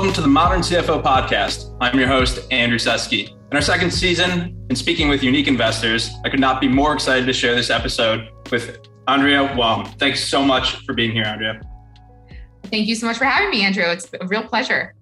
welcome to the Modern CFO Podcast. I'm your host, Andrew Seski. In our second season, in speaking with unique investors, I could not be more excited to share this episode with Andrea Walne. Thanks so much for being here, Andrea. Thank you so much for having me, Andrew. It's a real pleasure.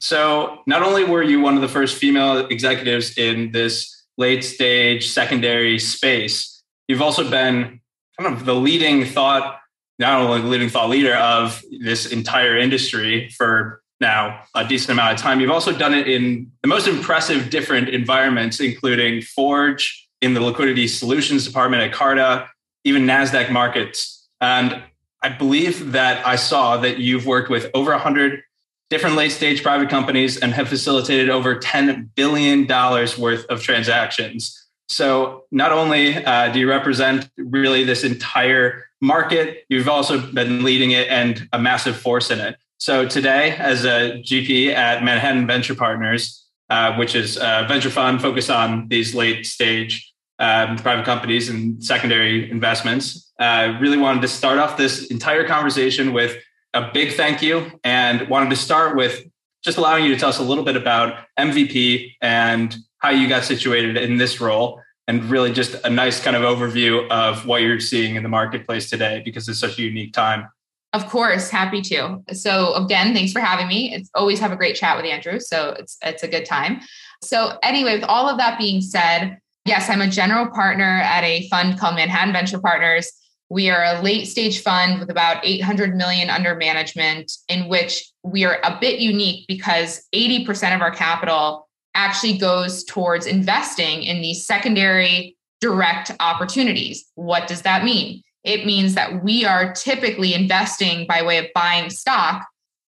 So, not only were you one of the first female executives in this late stage secondary space, you've also been kind of the leading thought, not only the leading thought leader of this entire industry for now a decent amount of time. You've also done it in the most impressive different environments, including Forge in the liquidity solutions department at Carta, even NASDAQ markets. And I believe that I saw that you've worked with over 100 different late stage private companies and have facilitated over $10 billion worth of transactions. So not only uh, do you represent really this entire market, you've also been leading it and a massive force in it. So today, as a GP at Manhattan Venture Partners, uh, which is a venture fund focused on these late stage um, private companies and secondary investments, uh, really wanted to start off this entire conversation with a big thank you and wanted to start with just allowing you to tell us a little bit about MVP and how you got situated in this role and really just a nice kind of overview of what you're seeing in the marketplace today because it's such a unique time. Of course, happy to. So again, thanks for having me. It's always have a great chat with Andrew, so it's it's a good time. So anyway, with all of that being said, yes, I'm a general partner at a fund called Manhattan Venture Partners. We are a late stage fund with about 800 million under management in which we are a bit unique because 80% of our capital actually goes towards investing in these secondary direct opportunities. What does that mean? It means that we are typically investing by way of buying stock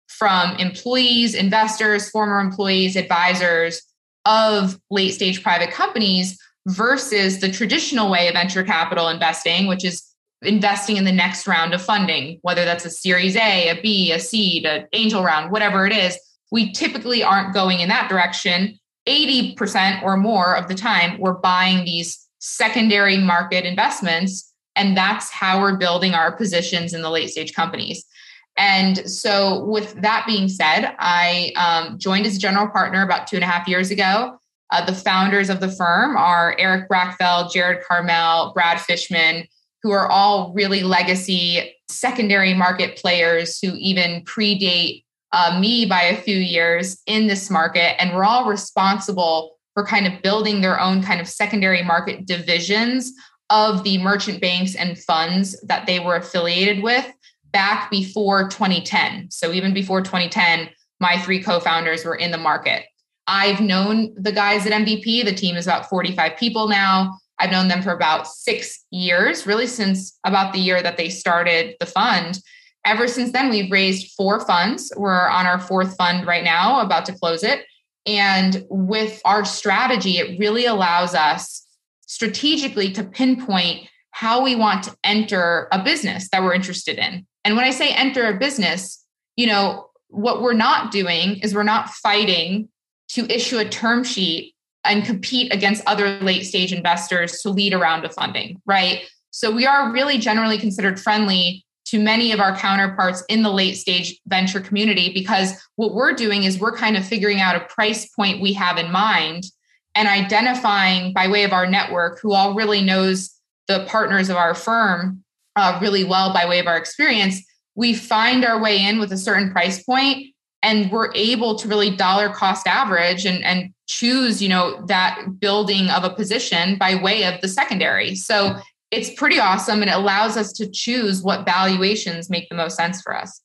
from employees, investors, former employees, advisors of late stage private companies versus the traditional way of venture capital investing, which is investing in the next round of funding, whether that's a series A, a B, a seed, an angel round, whatever it is. We typically aren't going in that direction. 80% or more of the time, we're buying these secondary market investments and that's how we're building our positions in the late stage companies. And so, with that being said, I um, joined as a general partner about two and a half years ago. Uh, the founders of the firm are Eric Brackfeld, Jared Carmel, Brad Fishman, who are all really legacy secondary market players who even predate uh, me by a few years in this market. And we're all responsible for kind of building their own kind of secondary market divisions of the merchant banks and funds that they were affiliated with back before 2010. So even before 2010, my three co-founders were in the market. I've known the guys at MVP. The team is about 45 people now. I've known them for about six years, really since about the year that they started the fund. Ever since then, we've raised four funds. We're on our fourth fund right now, about to close it. And with our strategy, it really allows us strategically to pinpoint how we want to enter a business that we're interested in. And when I say enter a business, you know, what we're not doing is we're not fighting to issue a term sheet and compete against other late stage investors to lead a round of funding, right? So we are really generally considered friendly to many of our counterparts in the late stage venture community because what we're doing is we're kind of figuring out a price point we have in mind and identifying by way of our network who all really knows the partners of our firm uh, really well by way of our experience we find our way in with a certain price point and we're able to really dollar cost average and, and choose you know that building of a position by way of the secondary. So it's pretty awesome and it allows us to choose what valuations make the most sense for us.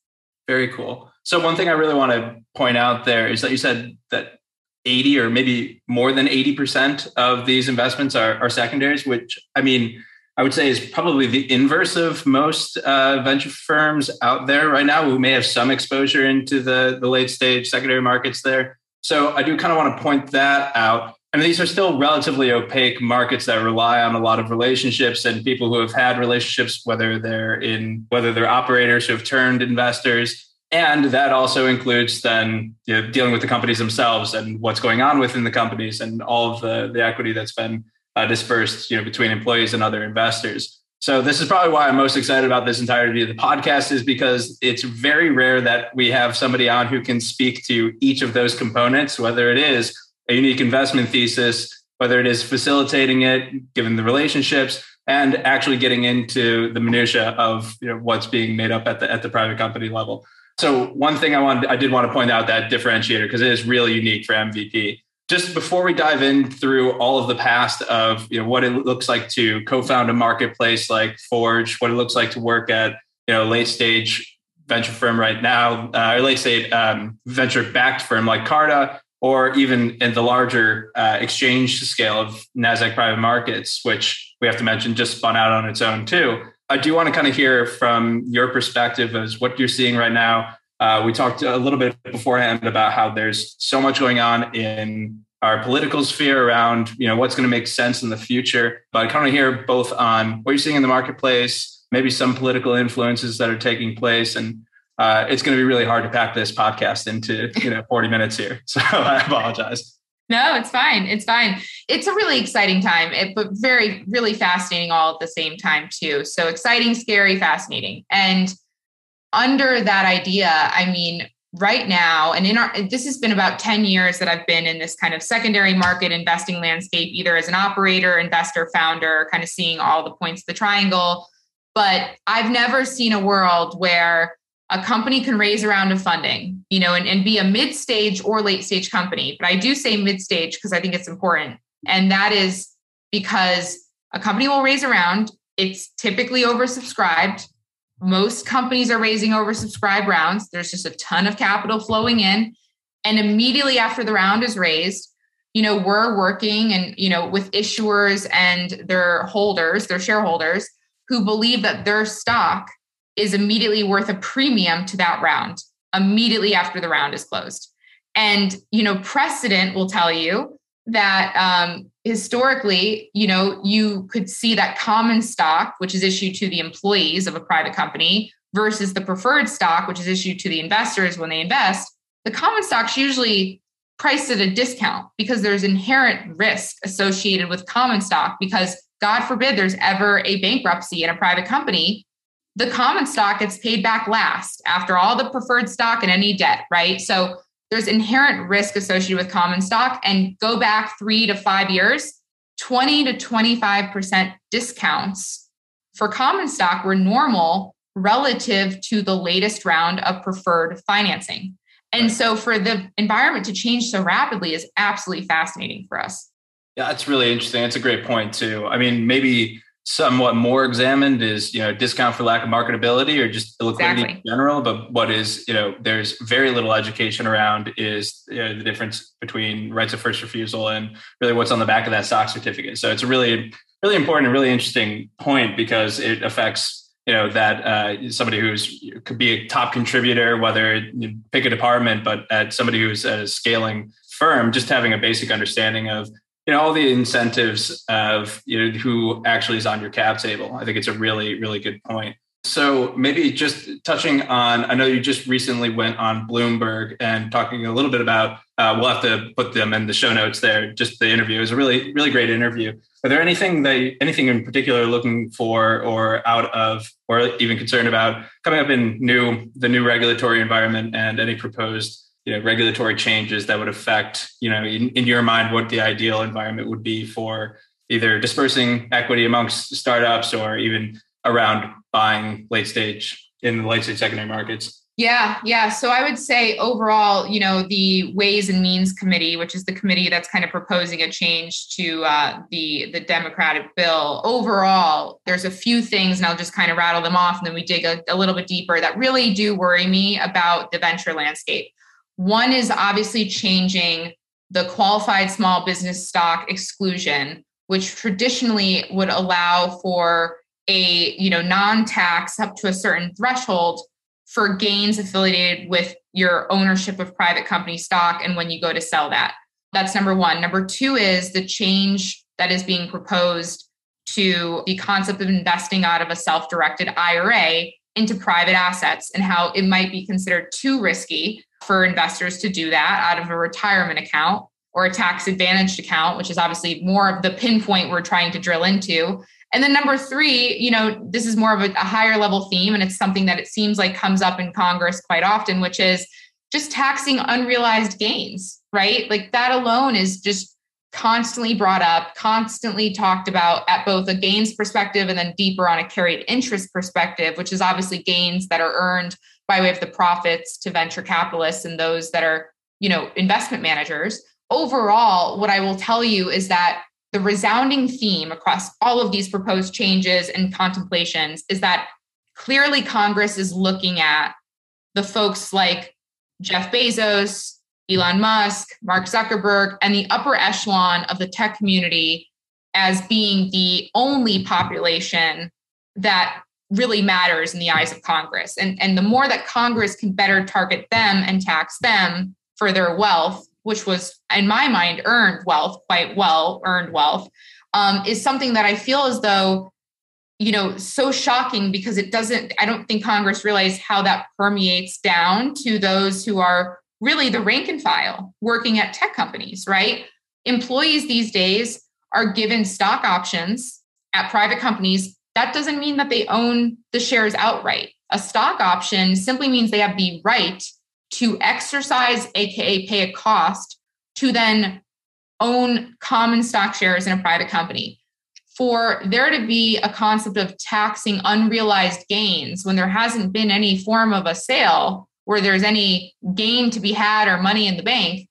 Very cool. So one thing i really want to point out there is that you said that 80 or maybe more than 80% of these investments are, are secondaries, which I mean, I would say is probably the inverse of most uh, venture firms out there right now who may have some exposure into the, the late stage secondary markets there. So I do kind of want to point that out. I mean, these are still relatively opaque markets that rely on a lot of relationships and people who have had relationships, whether they're in whether they're operators who have turned investors and that also includes then you know, dealing with the companies themselves and what's going on within the companies and all of the, the equity that's been uh, dispersed you know, between employees and other investors. So this is probably why I'm most excited about this entirety of the podcast is because it's very rare that we have somebody on who can speak to each of those components, whether it is a unique investment thesis, whether it is facilitating it, given the relationships, and actually getting into the minutia of you know, what's being made up at the at the private company level. So one thing I wanted, I did want to point out that differentiator because it is really unique for MVP just before we dive in through all of the past of you know what it looks like to co-found a marketplace like Forge, what it looks like to work at you know late stage venture firm right now, uh, or late stage um, venture backed firm like Carta, or even in the larger uh, exchange scale of Nasdaq Private Markets, which we have to mention just spun out on its own too. I do want to kind of hear from your perspective as what you're seeing right now uh, we talked a little bit beforehand about how there's so much going on in our political sphere around you know what's going to make sense in the future. But I kind of hear both on what you're seeing in the marketplace, maybe some political influences that are taking place, and uh, it's going to be really hard to pack this podcast into you know 40 minutes here. So I apologize. No, it's fine. It's fine. It's a really exciting time, but very, really fascinating all at the same time, too. So exciting, scary, fascinating. And under that idea, I mean, right now, and in our, this has been about 10 years that I've been in this kind of secondary market investing landscape, either as an operator, investor, founder, kind of seeing all the points of the triangle. But I've never seen a world where a company can raise a round of funding, you know, and, and be a mid stage or late stage company. But I do say mid stage because I think it's important. And that is because a company will raise a round, it's typically oversubscribed most companies are raising oversubscribed rounds. There's just a ton of capital flowing in. And immediately after the round is raised, you know, we're working and, you know, with issuers and their holders, their shareholders who believe that their stock is immediately worth a premium to that round immediately after the round is closed. And, you know, precedent will tell you that um, historically, you know, you could see that common stock, which is issued to the employees of a private company, versus the preferred stock, which is issued to the investors when they invest, the common stock's usually priced at a discount because there's inherent risk associated with common stock. Because God forbid there's ever a bankruptcy in a private company, the common stock gets paid back last after all the preferred stock and any debt, right? So there's inherent risk associated with common stock and go back three to five years 20 to 25% discounts for common stock were normal relative to the latest round of preferred financing. And so for the environment to change so rapidly is absolutely fascinating for us. Yeah that's really interesting. That's a great point too. I mean maybe somewhat more examined is you know discount for lack of marketability or just liquidity exactly. in general but what is you know there's very little education around is you know, the difference between rights of first refusal and really what's on the back of that stock certificate so it's a really really important and really interesting point because it affects you know that uh, somebody who's could be a top contributor whether you pick a department but at somebody who's a scaling firm just having a basic understanding of you know all the incentives of you know who actually is on your cap table. I think it's a really really good point. So maybe just touching on i know you just recently went on bloomberg and talking a little bit about uh, we'll have to put them in the show notes there. Just the interview. Was a really really great interview. Are there anything that anything in particular looking for or out of or even concerned about coming up in new the new regulatory environment and any proposed you know regulatory changes that would affect you know in, in your mind what the ideal environment would be for either dispersing equity amongst startups or even around buying late stage in the late stage secondary markets yeah, yeah. So I would say overall, you know, the Ways and Means Committee, which is the committee that's kind of proposing a change to uh, the the Democratic bill. Overall, there's a few things, and I'll just kind of rattle them off, and then we dig a, a little bit deeper that really do worry me about the venture landscape. One is obviously changing the qualified small business stock exclusion, which traditionally would allow for a you know non-tax up to a certain threshold for gains affiliated with your ownership of private company stock and when you go to sell that. That's number one. Number two is the change that is being proposed to the concept of investing out of a self directed IRA into private assets and how it might be considered too risky for investors to do that out of a retirement account or a tax advantaged account, which is obviously more of the pinpoint we're trying to drill into. And then number three, you know, this is more of a, a higher level theme, and it's something that it seems like comes up in Congress quite often, which is just taxing unrealized gains, right? Like that alone is just constantly brought up, constantly talked about at both a gains perspective and then deeper on a carried interest perspective, which is obviously gains that are earned by way of the profits to venture capitalists and those that are, you know, investment managers. Overall, what I will tell you is that the resounding theme across all of these proposed changes and contemplations is that clearly Congress is looking at the folks like Jeff Bezos, Elon Musk, Mark Zuckerberg, and the upper echelon of the tech community as being the only population that really matters in the eyes of Congress. And, and the more that Congress can better target them and tax them for their wealth, which was, in my mind, earned wealth, quite well earned wealth, um, is something that I feel as though, you know, so shocking because it doesn't, I don't think Congress realized how that permeates down to those who are really the rank and file working at tech companies, right? Employees these days are given stock options at private companies. That doesn't mean that they own the shares outright. A stock option simply means they have the right to exercise, AKA pay a cost, to then own common stock shares in a private company. For there to be a concept of taxing unrealized gains when there hasn't been any form of a sale where there's any gain to be had or money in the bank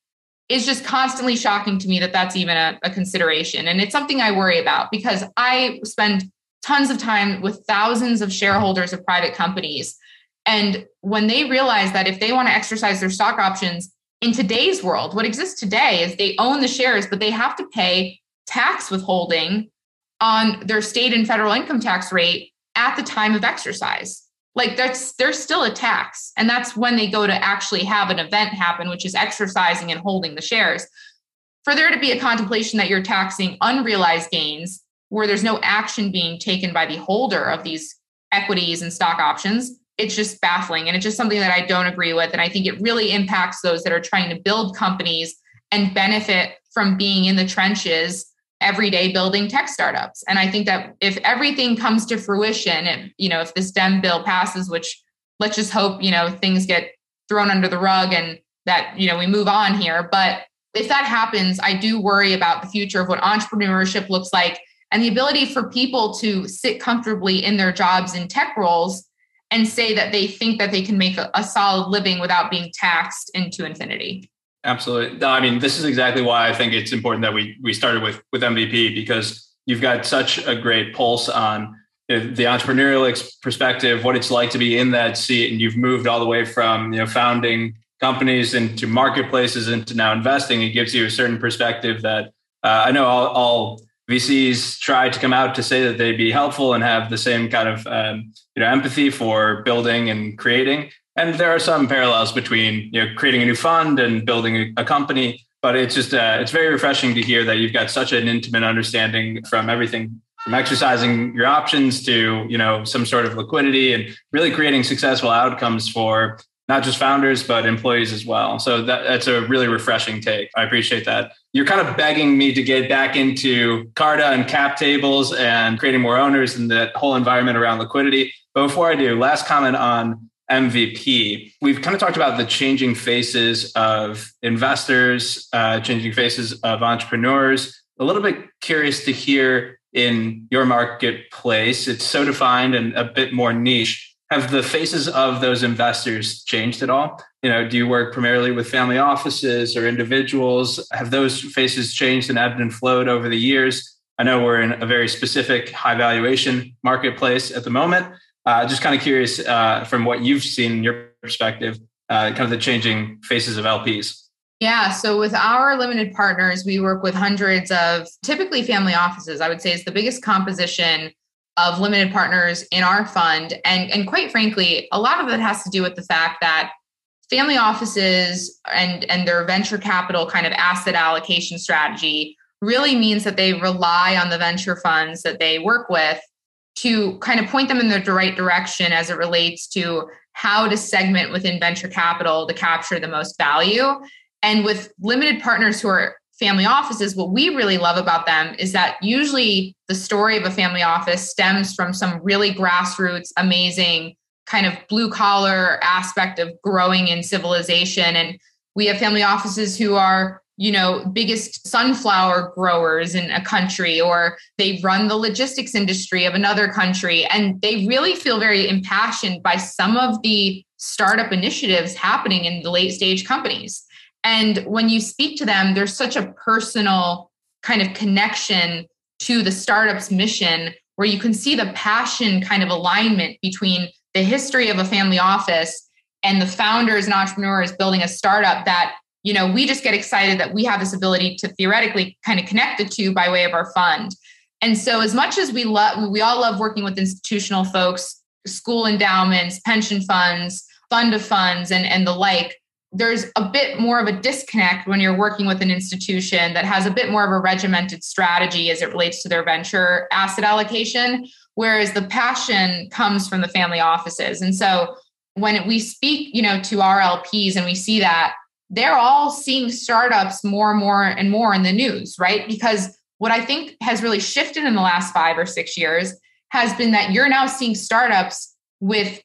is just constantly shocking to me that that's even a, a, consideration. And it's something I worry about because I spend tons of time with thousands of shareholders of private companies. And when they realize that if they want to exercise their stock options in today's world, what exists today is they own the shares, but they have to pay tax withholding on their state and federal income tax rate at the time of exercise like that's there's still a tax and that's when they go to actually have an event happen which is exercising and holding the shares for there to be a contemplation that you're taxing unrealized gains where there's no action being taken by the holder of these equities and stock options it's just baffling and it's just something that i don't agree with and i think it really impacts those that are trying to build companies and benefit from being in the trenches every day building tech startups. And I think that if everything comes to fruition, and you know, if this DEM bill passes, which let's just hope, you know, things get thrown under the rug and that, you know, we move on here. But if that happens, I do worry about the future of what entrepreneurship looks like and the ability for people to sit comfortably in their jobs in tech roles and say that they think that they can make a, a solid living without being taxed into infinity. Absolutely. I mean, this is exactly why I think it's important that we we started with with MVP because you've got such a great pulse on the entrepreneurial perspective, what it's like to be in that seat, and you've moved all the way from you know founding companies into marketplaces into now investing. It gives you a certain perspective that uh, I know all, all, VCs try to come out to say that they'd be helpful and have the same kind of um, you know empathy for building and creating. And there are some parallels between you know creating a new fund and building a, company. But it's just uh, it's very refreshing to hear that you've got such an intimate understanding from everything from exercising your options to you know some sort of liquidity and really creating successful outcomes for not just founders but employees as well so that, that's a really refreshing take i appreciate that you're kind of begging me to get back into carta and cap tables and creating more owners and that whole environment around liquidity but before i do last comment on MVP. We've kind of talked about the changing faces of investors, uh, changing faces of entrepreneurs. A little bit curious to hear in your marketplace. It's so defined and a bit more niche. Have the faces of those investors changed at all? You know, do you work primarily with family offices or individuals? Have those faces changed and ebbed and flowed over the years? I know we're in a very specific high valuation marketplace at the moment, uh, just kind of curious uh, from what you've seen in your perspective, uh, kind of the changing faces of LPs. Yeah. So with our limited partners, we work with hundreds of typically family offices. I would say is the biggest composition of limited partners in our fund. And, and quite frankly, a lot of it has to do with the fact that family offices and, and their venture capital kind of asset allocation strategy really means that they rely on the venture funds that they work with to kind of point them in the right direction as it relates to how to segment within venture capital to capture the most value. And with limited partners who are family offices, what we really love about them is that usually the story of a family office stems from some really grassroots, amazing kind of blue collar aspect of growing in civilization. And we have family offices who are you know biggest sunflower growers in a country or they run the logistics industry of another country and they really feel very impassioned by some of the startup initiatives happening in the late stage companies and when you speak to them there's such a personal kind of connection to the startup's mission where you can see the passion kind of alignment between the history of a family office and the founders and entrepreneurs building a startup that you know we just get excited that we have this ability to theoretically kind of connect the two by way of our fund. And so as much as we love we all love working with institutional folks school endowments pension funds fund of funds and and the like there's a bit more of a disconnect when you're working with an institution that has a bit more of a regimented strategy as it relates to their venture asset allocation whereas the passion comes from the family offices and so when we speak you know to our lps and we see that they're all seeing startups more and more and more in the news, right? Because what I think has really shifted in the last five or six years has been that you're now seeing startups with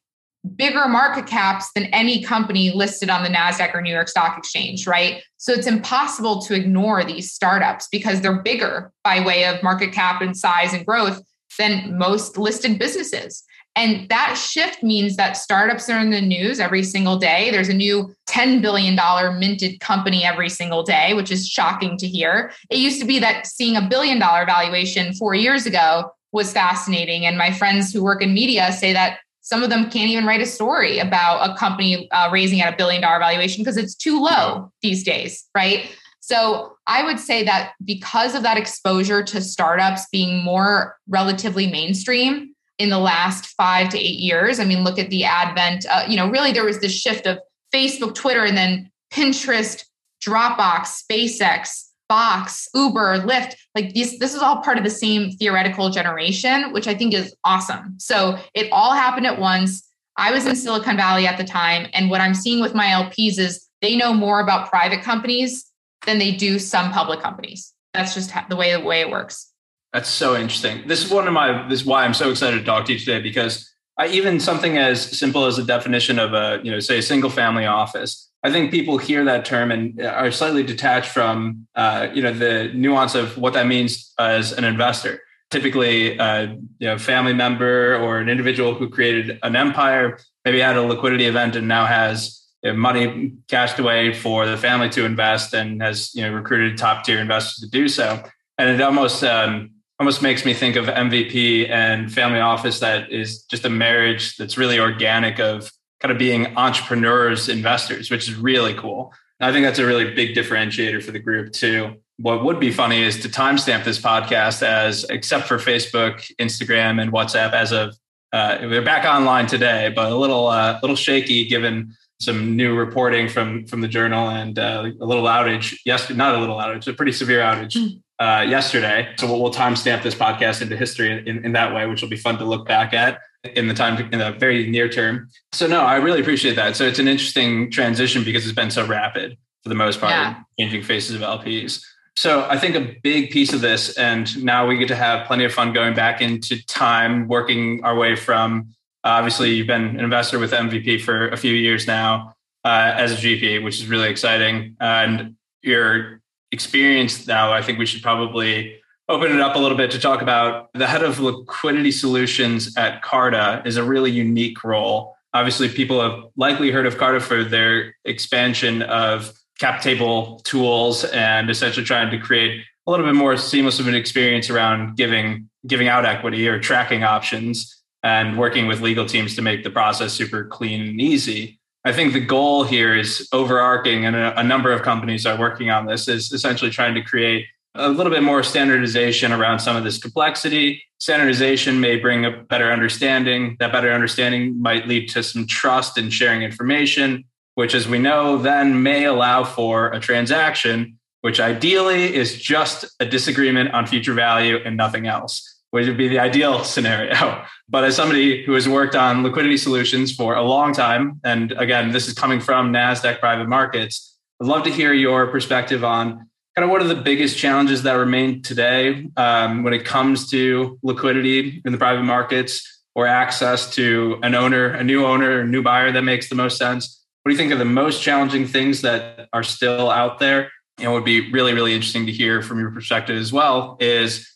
bigger market caps than any company listed on the NASDAQ or New York Stock Exchange, right? So it's impossible to ignore these startups because they're bigger by way of market cap and size and growth than most listed businesses. And that shift means that startups are in the news every single day. There's a new $10 billion minted company every single day, which is shocking to hear. It used to be that seeing a billion dollar valuation four years ago was fascinating. And my friends who work in media say that some of them can't even write a story about a company uh, raising at a billion dollar valuation because it's too low these days, right? So I would say that because of that exposure to startups being more relatively mainstream, in the last five to eight years. I mean, look at the advent, uh, you know, really there was this shift of Facebook, Twitter, and then Pinterest, Dropbox, SpaceX, Box, Uber, Lyft. Like this, this is all part of the same theoretical generation, which I think is awesome. So it all happened at once. I was in Silicon Valley at the time. And what I'm seeing with my LPs is they know more about private companies than they do some public companies. That's just the way the way it works. That's so interesting. This is one of my this is why I'm so excited to talk to you today because I, even something as simple as the definition of a you know say a single family office. I think people hear that term and are slightly detached from uh, you know the nuance of what that means as an investor. Typically, uh, you know, family member or an individual who created an empire, maybe had a liquidity event and now has you know, money cashed away for the family to invest and has you know recruited top tier investors to do so. And it almost um, almost makes me think of MVP and family office that is just a marriage that's really organic of kind of being entrepreneurs, investors, which is really cool. And I think that's a really big differentiator for the group too. What would be funny is to timestamp this podcast as, except for Facebook, Instagram, and WhatsApp, as of uh, we're back online today, but a little uh, little shaky given some new reporting from from the journal and uh, a little outage. Yes, not a little outage, a pretty severe outage hmm uh, yesterday. So we'll, we'll timestamp this podcast into history in, in that way, which will be fun to look back at in the time in the very near term. So no, I really appreciate that. So it's an interesting transition because it's been so rapid for the most part, yeah. changing faces of LPs. So I think a big piece of this, and now we get to have plenty of fun going back into time, working our way from. Uh, obviously, you've been an investor with MVP for a few years now uh, as a GP, which is really exciting, and you're experience now, I think we should probably open it up a little bit to talk about the head of liquidity solutions at Carta is a really unique role. Obviously, people have likely heard of Carta for their expansion of cap table tools and essentially trying to create a little bit more seamless of an experience around giving giving out equity or tracking options and working with legal teams to make the process super clean and easy. I think the goal here is overarching, and a, a, number of companies are working on this, is essentially trying to create a little bit more standardization around some of this complexity. Standardization may bring a better understanding. That better understanding might lead to some trust in sharing information, which, as we know, then may allow for a transaction, which ideally is just a disagreement on future value and nothing else which would be the ideal scenario. But as somebody who has worked on liquidity solutions for a long time, and again, this is coming from NASDAQ private markets, I'd love to hear your perspective on kind of what are the biggest challenges that remain today um, when it comes to liquidity in the private markets or access to an owner, a new owner, a new buyer that makes the most sense? What do you think are the most challenging things that are still out there? And would be really, really interesting to hear from your perspective as well is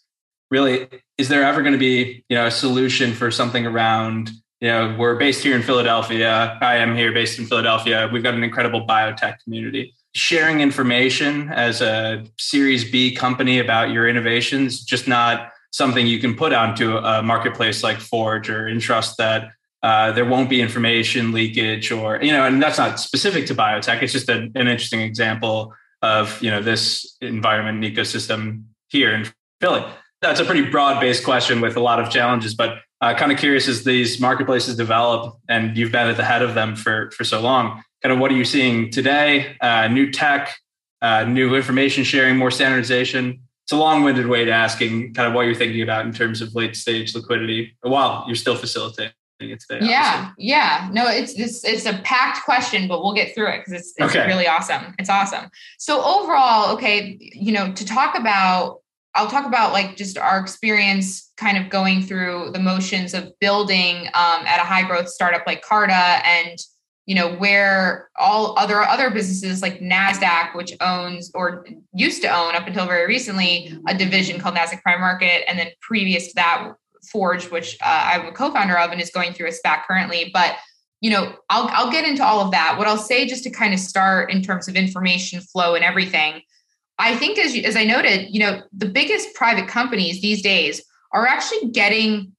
really, is there ever going to be, you know, a solution for something around, you know, we're based here in Philadelphia. I am here based in Philadelphia. We've got an incredible biotech community. Sharing information as a Series B company about your innovations, just not something you can put onto a marketplace like Forge or Entrust that uh, there won't be information leakage or you know and that's not specific to biotech. It's just a, an interesting example of you know this environment and ecosystem here in philly. That's a pretty broad based question with a lot of challenges but uh, kind of curious as these marketplaces develop and you've been at the head of them for for so long kind of what are you seeing today uh, new tech uh, new information sharing more standardization it's a long-winded way to asking kind of what you're thinking about in terms of late stage liquidity while you're still facilitating it today. Yeah, obviously. yeah. No, it's it's it's a packed question, but we'll get through it because it's, it's okay. really awesome. It's awesome. So overall, okay, you know, to talk about, I'll talk about like just our experience, kind of going through the motions of building um, at a high growth startup like Carta, and you know where all other other businesses like Nasdaq, which owns or used to own up until very recently a division called Nasdaq Private Market, and then previous to that Forge, which uh, I'm a co-founder of and is going through a SPAC currently. But you know, I'll I'll get into all of that. What I'll say just to kind of start in terms of information flow and everything, I think as as I noted, you know, the biggest private companies these days are actually getting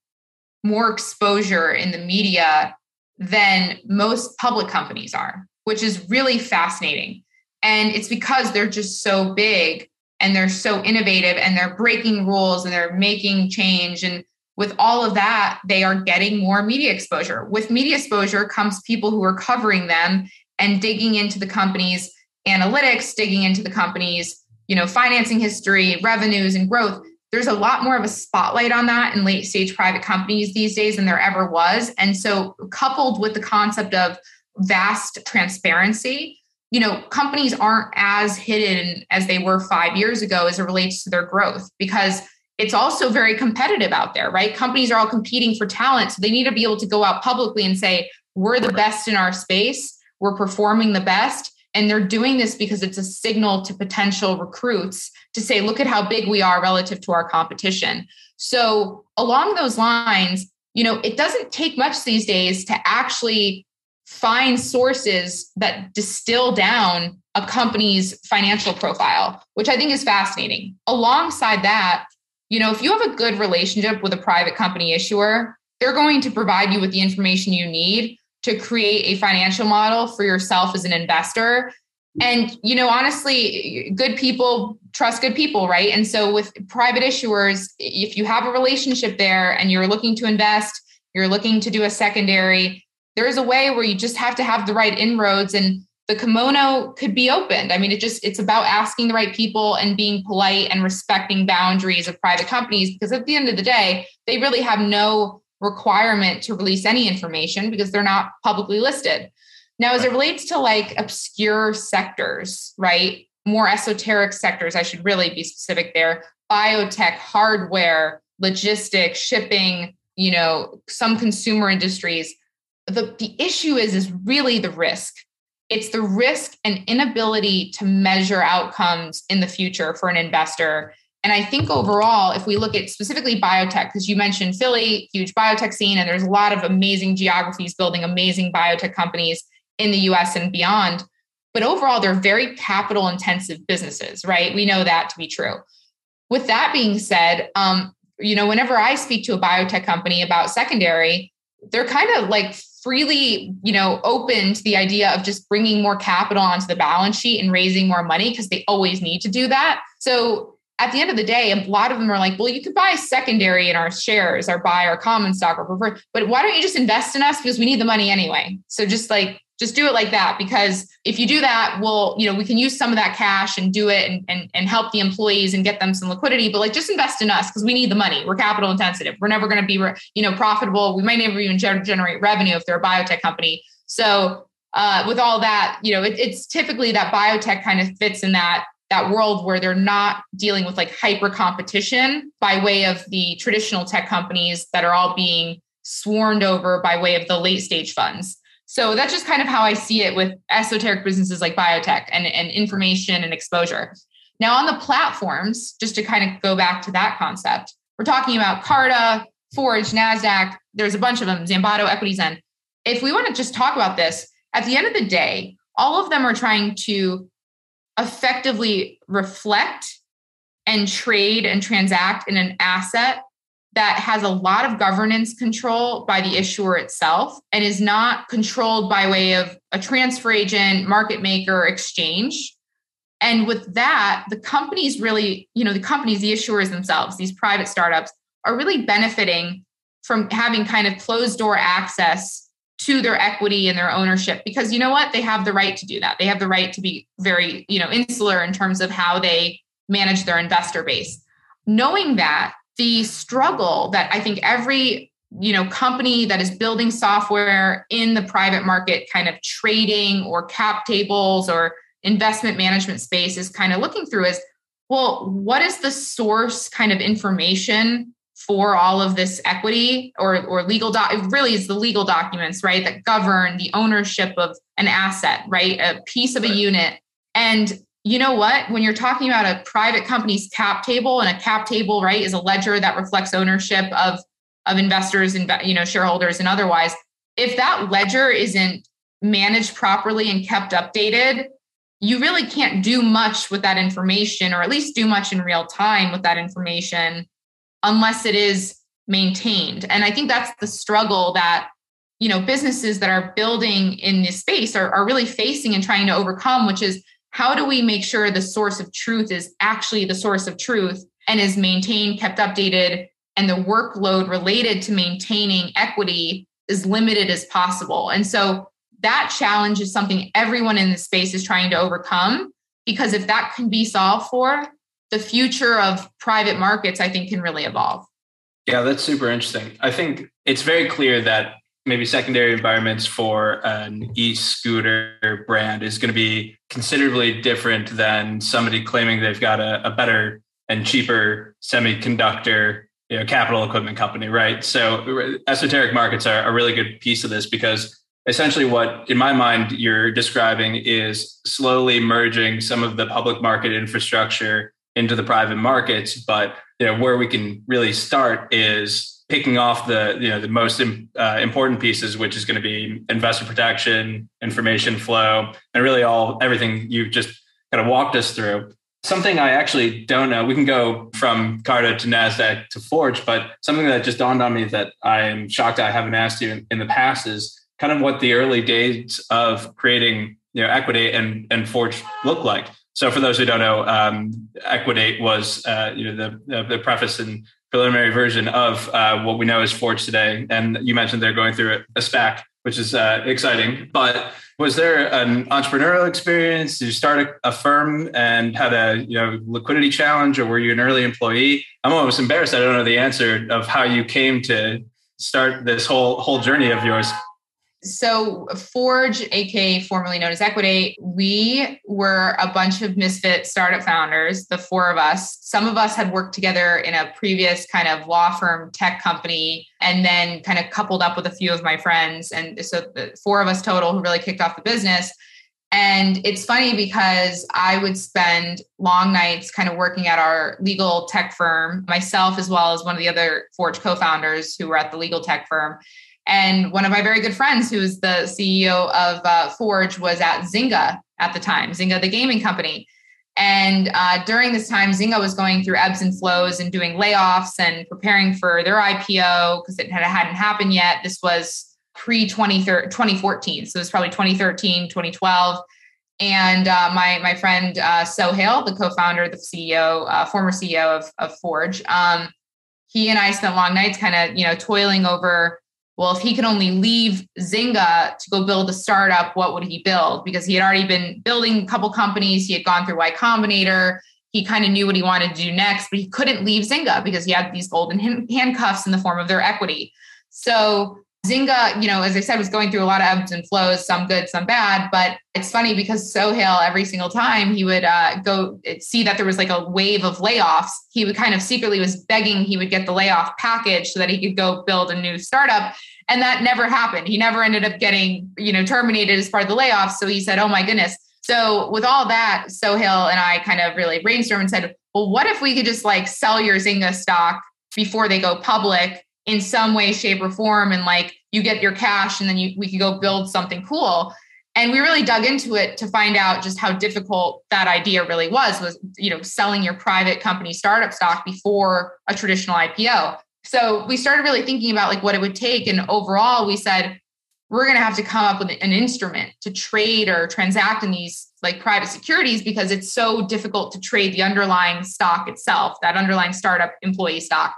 more exposure in the media than most public companies are, which is really fascinating. And it's because they're just so big and they're so innovative and they're breaking rules and they're making change and with all of that, they are getting more media exposure. With media exposure comes people who are covering them and digging into the company's analytics, digging into the company's, you know, financing history, revenues and growth. There's a lot more of a spotlight on that in late stage private companies these days than there ever was. And so coupled with the concept of vast transparency, you know, companies aren't as hidden as they were 5 years ago as it relates to their growth because it's also very competitive out there, right? Companies are all competing for talent. So they need to be able to go out publicly and say, we're the best in our space, we're performing the best. And they're doing this because it's a signal to potential recruits to say, look at how big we are relative to our competition. So, along those lines, you know, it doesn't take much these days to actually find sources that distill down a company's financial profile, which I think is fascinating. Alongside that, you know, if you have a good relationship with a private company issuer, they're going to provide you with the information you need to create a financial model for yourself as an investor. And, you know, honestly, good people trust good people, right? And so with private issuers, if you have a relationship there and you're looking to invest, you're looking to do a secondary, there's a way where you just have to have the right inroads and the kimono could be opened. I mean, it just it's about asking the right people and being polite and respecting boundaries of private companies because at the end of the day, they really have no requirement to release any information because they're not publicly listed. Now, as it relates to like obscure sectors, right? More esoteric sectors, I should really be specific there. Biotech, hardware, logistics, shipping, you know, some consumer industries. The, the issue is is really the risk it's the risk and inability to measure outcomes in the future for an investor. And I think overall, if we look at specifically biotech, because you mentioned Philly, huge biotech scene, and there's a lot of amazing geographies building amazing biotech companies in the US and beyond. But overall, they're very capital intensive businesses, right? We know that to be true. With that being said, um, you know, whenever I speak to a biotech company about secondary, they're kind of like freely, you know, open to the idea of just bringing more capital onto the balance sheet and raising more money because they always need to do that. So at the end of the day, a lot of them are like, well, you could buy secondary in our shares or buy our common stock or preferred, but why don't you just invest in us? Because we need the money anyway? So just like just do it like that because if you do that we'll you know we can use some of that cash and do it and, and, and help the employees and get them some liquidity but like just invest in us because we need the money. We're capital intensive. We're never going to be you know profitable. We might never even generate revenue if they're a biotech company. So uh, with all that you know it, it's typically that biotech kind of fits in that that world where they're not dealing with like hyper competition by way of the traditional tech companies that are all being swarmed over by way of the late stage funds. So that's just kind of how I see it with esoteric businesses like biotech and, and information and exposure. Now, on the platforms, just to kind of go back to that concept, we're talking about Carta, Forge, NASDAQ, there's a bunch of them, Zanbato, EquityZen. If we want to just talk about this, at the end of the day, all of them are trying to effectively reflect and trade and transact in an asset that has a lot of governance control by the issuer itself and is not controlled by way of a transfer agent, market maker, exchange. And with that, the companies really, you know, the companies, the issuers themselves, these private startups are really benefiting from having kind of closed door access to their equity and their ownership because you know what? They have the right to do that. They have the right to be very you know insular in terms of how they manage their investor base. Knowing that the struggle that i think every you know company that is building software in the private market kind of trading or cap tables or investment management space is kind of looking through is well what is the source kind of information for all of this equity or, or legal doc it really is the legal documents right that govern the ownership of an asset right a piece of a unit. And you know what? When you're talking about a private company's cap table and a cap table right is a ledger that reflects ownership of of investors and you know shareholders and otherwise if that ledger isn't managed properly and kept updated you really can't do much with that information or at least do much in real time with that information unless it is maintained. And I think that's the struggle that you know businesses that are building in this space are, are really facing and trying to overcome, which is how do we make sure the source of truth is actually the source of truth and is maintained, kept updated, and the workload related to maintaining equity is limited as possible. And so that challenge is something everyone in the space is trying to overcome because if that can be solved for, the future of private markets, I think, can really evolve. Yeah, that's super interesting. I think it's very clear that maybe secondary environments for an e-scooter brand is going to be considerably different than somebody claiming they've got a, a better and cheaper semiconductor you know, capital equipment company, right? So esoteric markets are a really good piece of this because essentially what in my mind you're describing is slowly merging some of the public market infrastructure into the private markets. But you know where we can really start is picking off the you know the most uh, important pieces, which is going to be investor protection, information flow, and really all everything you've just kind of walked us through. Something I actually don't know. We can go from Carta to Nasdaq to Forge, but something that just dawned on me that I am shocked I haven't asked you in, in the past is kind of what the early days of creating you know equity and and Forge look like. So for those who don't know, um, Equidate was uh, you know the, the preface and preliminary version of uh, what we know as Forge today. And you mentioned they're going through a SPAC, which is uh, exciting. But was there an entrepreneurial experience? Did you start a, a, firm and had a you know liquidity challenge, or were you an early employee? I'm almost embarrassed. I don't know the answer of how you came to start this whole whole journey of yours. So, Forge, aka formerly known as Equidate, we were a bunch of misfit startup founders, the four of us. Some of us had worked together in a previous kind of law firm tech company and then kind of coupled up with a few of my friends. And so, the four of us total who really kicked off the business. And it's funny because I would spend long nights kind of working at our legal tech firm, myself, as well as one of the other Forge co founders who were at the legal tech firm and one of my very good friends, who is the CEO of uh, Forge, was at Zynga at the time, Zynga, the gaming company. And uh, during this time, Zynga was going through ebbs and flows and doing layoffs and preparing for their IPO because it had, hadn't happened yet. This was pre 2014. So it was probably 2013, 2012. And uh, my, my friend uh, Sohail, the co founder, the CEO, uh, former CEO of, of Forge, um, he and I spent long nights kind of, you know, toiling over well, if he could only leave Zynga to go build a startup, what would he build? Because he had already been building a couple companies. He had gone through Y Combinator. He kind of knew what he wanted to do next, but he couldn't leave Zynga because he had these golden handcuffs in the form of their equity. So Zynga, you know, as I said, was going through a lot of ebbs and flows, some good, some bad. But it's funny because Sohail, every single time he would uh, go see that there was like a wave of layoffs, he would kind of secretly was begging he would get the layoff package so that he could go build a new startup. And that never happened. He never ended up getting, you know, terminated as part of the layoffs. So he said, oh my goodness. So with all that, Sohail and I kind of really brainstormed and said, well, what if we could just like sell your Zynga stock before they go public in some way, shape, or form. And like you get your cash and then you, we could go build something cool. And we really dug into it to find out just how difficult that idea really was, was, you know, selling your private company startup stock before a traditional IPO. So we started really thinking about like what it would take. And overall, we said, we're going to have to come up with an instrument to trade or transact in these like private securities because it's so difficult to trade the underlying stock itself, that underlying startup employee stock.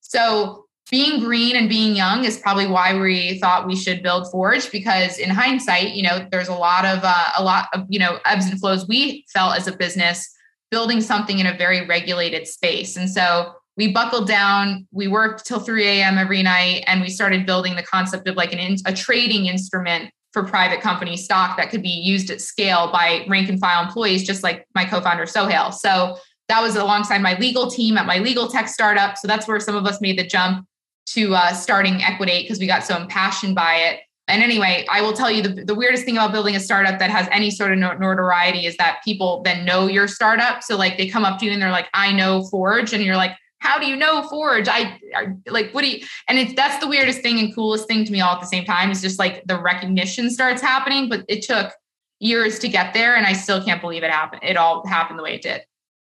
So being green and being young is probably why we thought we should build Forge because in hindsight, you know, there's a lot of uh, a lot of you know ebbs and flows. We felt as a business building something in a very regulated space, and so we buckled down. We worked till 3 a.m. every night, and we started building the concept of like an in, a trading instrument for private company stock that could be used at scale by rank and file employees, just like my co-founder Sohail. So that was alongside my legal team at my legal tech startup. So that's where some of us made the jump to uh, starting Equidate because we got so impassioned by it. And anyway, I will tell you the, the weirdest thing about building a startup that has any sort of notoriety is that people then know your startup. So like they come up to you and they're like, I know Forge. And you're like, how do you know Forge? I, I like, what do you, and it's, that's the weirdest thing and coolest thing to me all at the same time is just like the recognition starts happening, but it took years to get there. And I still can't believe it happened. It all happened the way it did.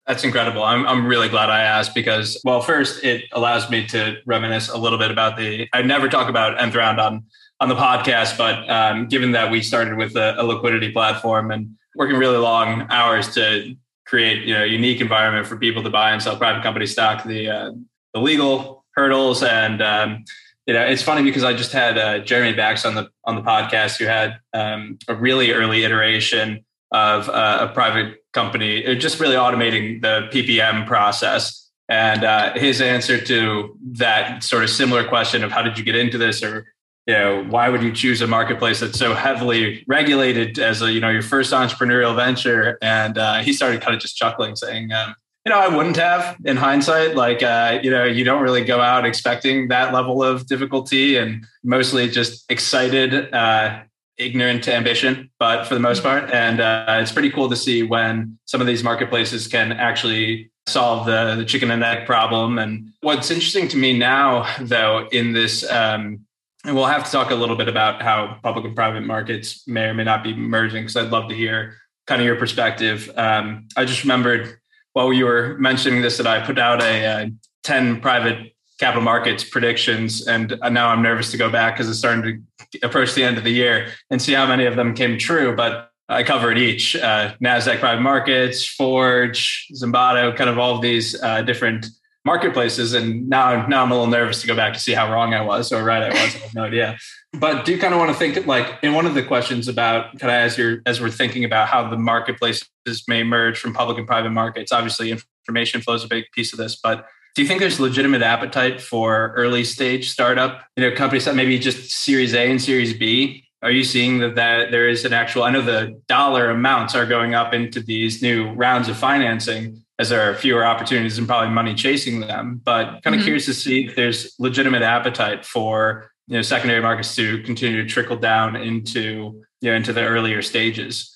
That's incredible. I'm, I'm really glad I asked because, well, first, it allows me to reminisce a little bit about the. I never talk about nth round on on the podcast, but um, given that we started with a, a, liquidity platform and working really long hours to create you know unique environment for people to buy and sell private company stock, the uh, the legal hurdles and um, you know it's funny because I just had uh, Jeremy Bax on the on the podcast who had um, a really early iteration of uh, a private company, uh, just really automating the PPM process. And uh, his answer to that sort of similar question of how did you get into this, or you know, why would you choose a marketplace that's so heavily regulated as a you know your first entrepreneurial venture? And uh, he started kind of just chuckling, saying, um, you know, I wouldn't have in hindsight. Like, uh, you know, you don't really go out expecting that level of difficulty, and mostly just excited uh, ignorant to ambition, but for the most part. And uh, it's pretty cool to see when some of these marketplaces can actually solve the, the chicken and egg problem. And what's interesting to me now, though, in this, um, and we'll have to talk a little bit about how public and private markets may or may not be merging, because I'd love to hear kind of your perspective. Um, I just remembered while you were mentioning this that I put out a, a uh, 10 private capital markets predictions. And now I'm nervous to go back because it's starting to approach the end of the year and see how many of them came true. But I covered each uh, NASDAQ private markets, Forge, Zanbato, kind of all of these uh, different marketplaces. And now, now I'm a little nervous to go back to see how wrong I was or right I was. I have no idea. But do you kind of want to think like in one of the questions about kind of as you're as we're thinking about how the marketplaces may merge from public and private markets, obviously information flow is a big piece of this, but do you think there's legitimate appetite for early stage startup, you know, companies that maybe just Series A and Series B? Are you seeing that, that there is an actual? I know the dollar amounts are going up into these new rounds of financing as there are fewer opportunities and probably money chasing them. But kind of mm-hmm. curious to see if there's legitimate appetite for you know secondary markets to continue to trickle down into you know into the earlier stages.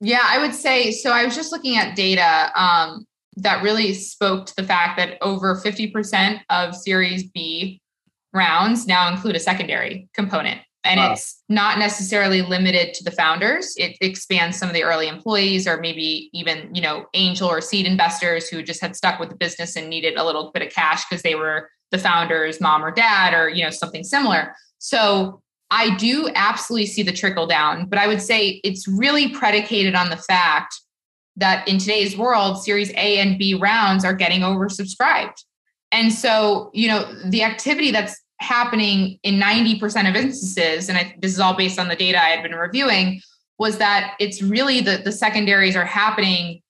Yeah, I would say so. I was just looking at data. Um, that really spoke to the fact that over 50% of Series B rounds now include a secondary component. And wow. it's not necessarily limited to the founders. It expands some of the early employees or maybe even, you know, angel or seed investors who just had stuck with the business and needed a little bit of cash because they were the founder's mom or dad or, you know, something similar. So I do absolutely see the trickle down, but I would say it's really predicated on the fact that in today's world, Series A and B rounds are getting oversubscribed. And so, you know, the activity that's happening in 90% of instances, and I, this is all based on the data I had been reviewing, was that it's really the, the secondaries are happening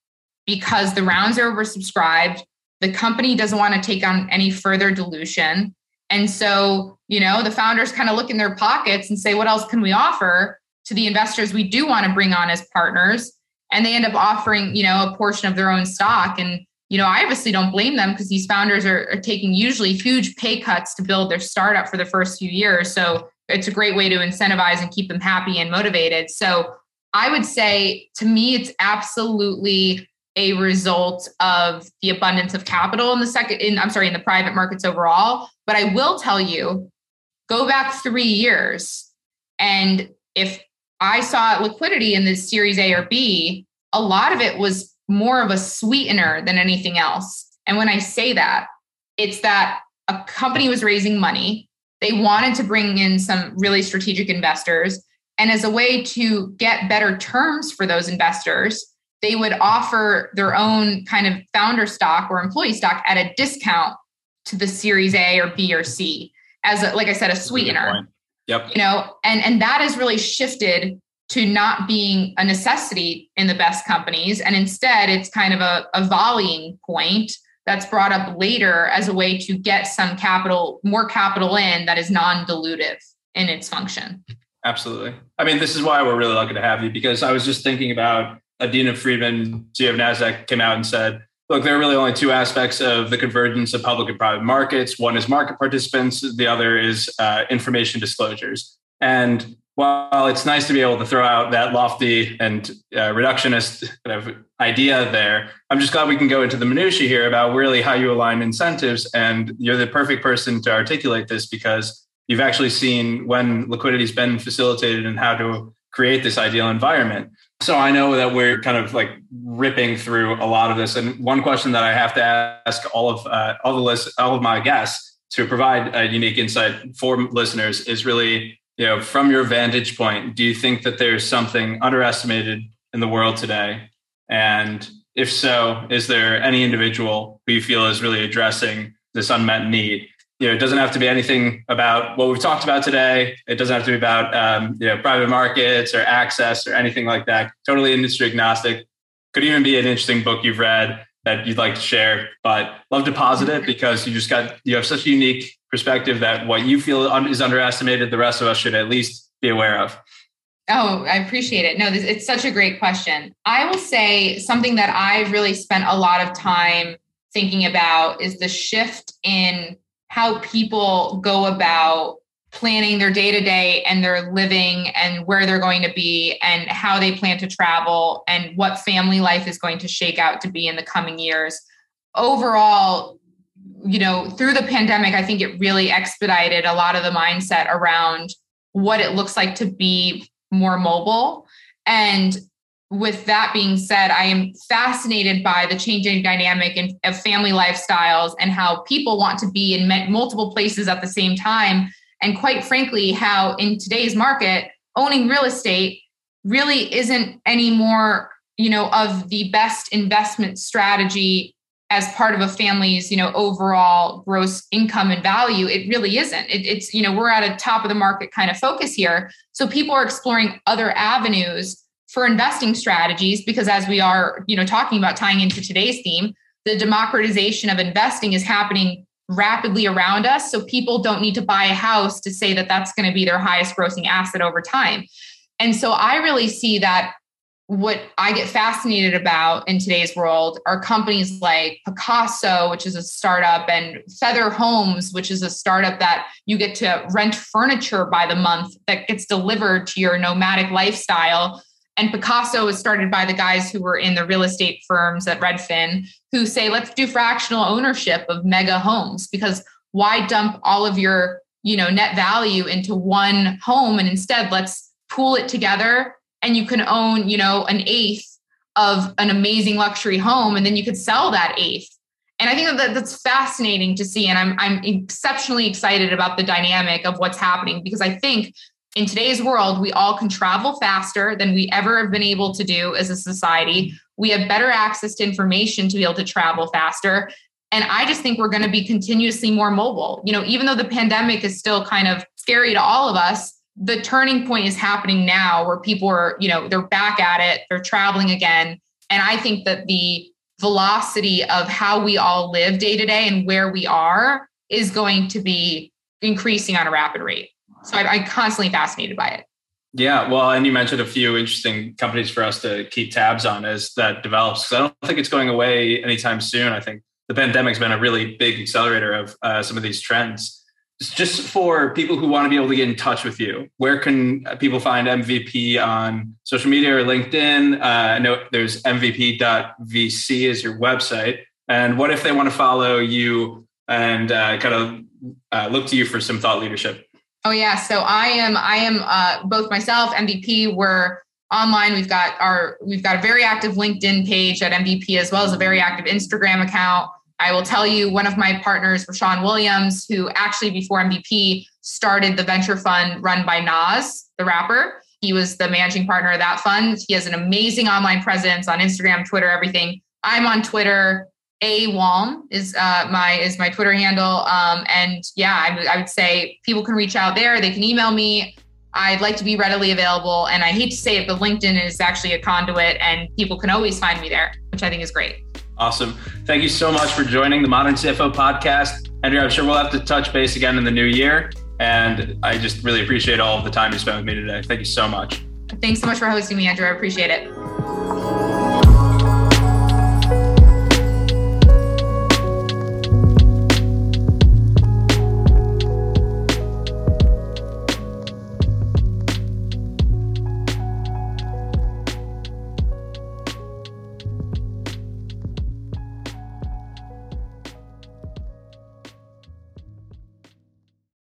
because the rounds are oversubscribed. The company doesn't want to take on any further dilution. And so, you know, the founders kind of look in their pockets and say, what else can we offer to the investors we do want to bring on as partners? And they end up offering, you know, a portion of their own stock. And, you know, I obviously don't blame them because these founders are, are taking usually huge pay cuts to build their startup for the first few years. So it's a great way to incentivize and keep them happy and motivated. So I would say to me, it's absolutely a result of the abundance of capital in the second in I'm sorry in the private markets overall but I will tell you go back 3 years and if I saw liquidity in this series A or B a lot of it was more of a sweetener than anything else. And when I say that it's that a company was raising money. They wanted to bring in some really strategic investors. And as a way to get better terms for those investors they would offer their own kind of founder stock or employee stock at a discount to the series A or B or C as a, like I said, a sweetener. Yep. You know, and and that has really shifted to not being a necessity in the best companies. And instead it's kind of a, a volleying point that's brought up later as a way to get some capital, more capital in that is non-dilutive in its function. Absolutely. I mean, this is why we're really lucky to have you because I was just thinking about Adena Friedman, CEO of NASDAQ, came out and said, look, there are really only two aspects of the convergence of public and private markets. One is market participants, the other is uh, information disclosures. And while it's nice to be able to throw out that lofty and uh, reductionist kind of idea there, I'm just glad we can go into the minutiae here about really how you align incentives. And you're the perfect person to articulate this because you've actually seen when liquidity has been facilitated and how to create this ideal environment. So I know that we're kind of like ripping through a lot of this, and one question that I have to ask all of uh, all the list, all of my guests to provide a unique insight for listeners is really, you know, from your vantage point, do you think that there's something underestimated in the world today? And if so, is there any individual who you feel is really addressing this unmet need? You know, it doesn't have to be anything about what we've talked about today. It doesn't have to be about um, you know private markets or access or anything like that. Totally industry agnostic. Could even be an interesting book you've read that you'd like to share. But love to posit it because you just got you have such a unique perspective that what you feel is underestimated, the rest of us should at least be aware of. Oh, I appreciate it. No, it's such a great question. I will say something that I've really spent a lot of time thinking about is the shift in how people go about planning their day to day and their living and where they're going to be and how they plan to travel and what family life is going to shake out to be in the coming years. Overall, you know, through the pandemic, I think it really expedited a lot of the mindset around what it looks like to be more mobile. And with that being said, I am fascinated by the changing dynamic in, of family lifestyles and how people want to be in multiple places at the same time. And quite frankly, how in today's market, owning real estate really isn't anymore, you know, of the best investment strategy as part of a family's, you know, overall gross income and value. It really isn't. It, it's, you know, we're at a top of the market kind of focus here. So people are exploring other avenues for investing strategies because as we are you know talking about tying into today's theme the democratization of investing is happening rapidly around us. So people don't need to buy a house to say that that's going to be their highest grossing asset over time. And so i really see that what i get fascinated about in today's world are companies like Pacaso which is a startup and feather homes which is a startup that you get to rent furniture by the month that gets delivered to your nomadic lifestyle and Pacaso was started by the guys who were in the real estate firms at Redfin who say, let's do fractional ownership of mega homes because why dump all of your you know net value into one home and instead let's pool it together and you can own you know an eighth of an amazing luxury home and then you could sell that eighth. And i think that that's fascinating to see and i'm i'm exceptionally excited about the dynamic of what's happening because i think in today's world, we all can travel faster than we ever have been able to do as a society. We have better access to information to be able to travel faster. And I just think we're going to be continuously more mobile. You know, even though the pandemic is still kind of scary to all of us, the turning point is happening now where people are, you know, they're back at it, they're traveling again. And I think that the velocity of how we all live day to day and where we are is going to be increasing on a rapid rate. So I, I'm constantly fascinated by it. Yeah, well, and you mentioned a few interesting companies for us to keep tabs on as that develops. Because I don't think it's going away anytime soon. I think the pandemic's been a really big accelerator of uh, some of these trends. Just for people who want to be able to get in touch with you, where can people find MVP on social media or LinkedIn? Uh, I know there's MVP.vc is your website. And what if they want to follow you and uh, kind of uh, look to you for some thought leadership? Oh yeah, so I am I am uh, both myself MVP. We're online. We've got our we've got a very active LinkedIn page at MVP as well as a very active Instagram account. I will tell you one of my partners, Rashawn Williams, who actually before MVP started the venture fund run by Nas, the rapper. He was the managing partner of that fund. He has an amazing online presence on Instagram, Twitter, everything. I'm on Twitter a Walm is uh, my is my Twitter handle. Um, and yeah, I, would say people can reach out there. They can email me. I'd like to be readily available. And I hate to say it, but LinkedIn is actually a conduit, and people can always find me there, which I think is great. Awesome. Thank you so much for joining the Modern CFO podcast. Andrea, I'm sure we'll have to touch base again in the new year. And I just really appreciate all of the time you spent with me today. Thank you so much. Thanks so much for hosting me, Andrew. I appreciate it.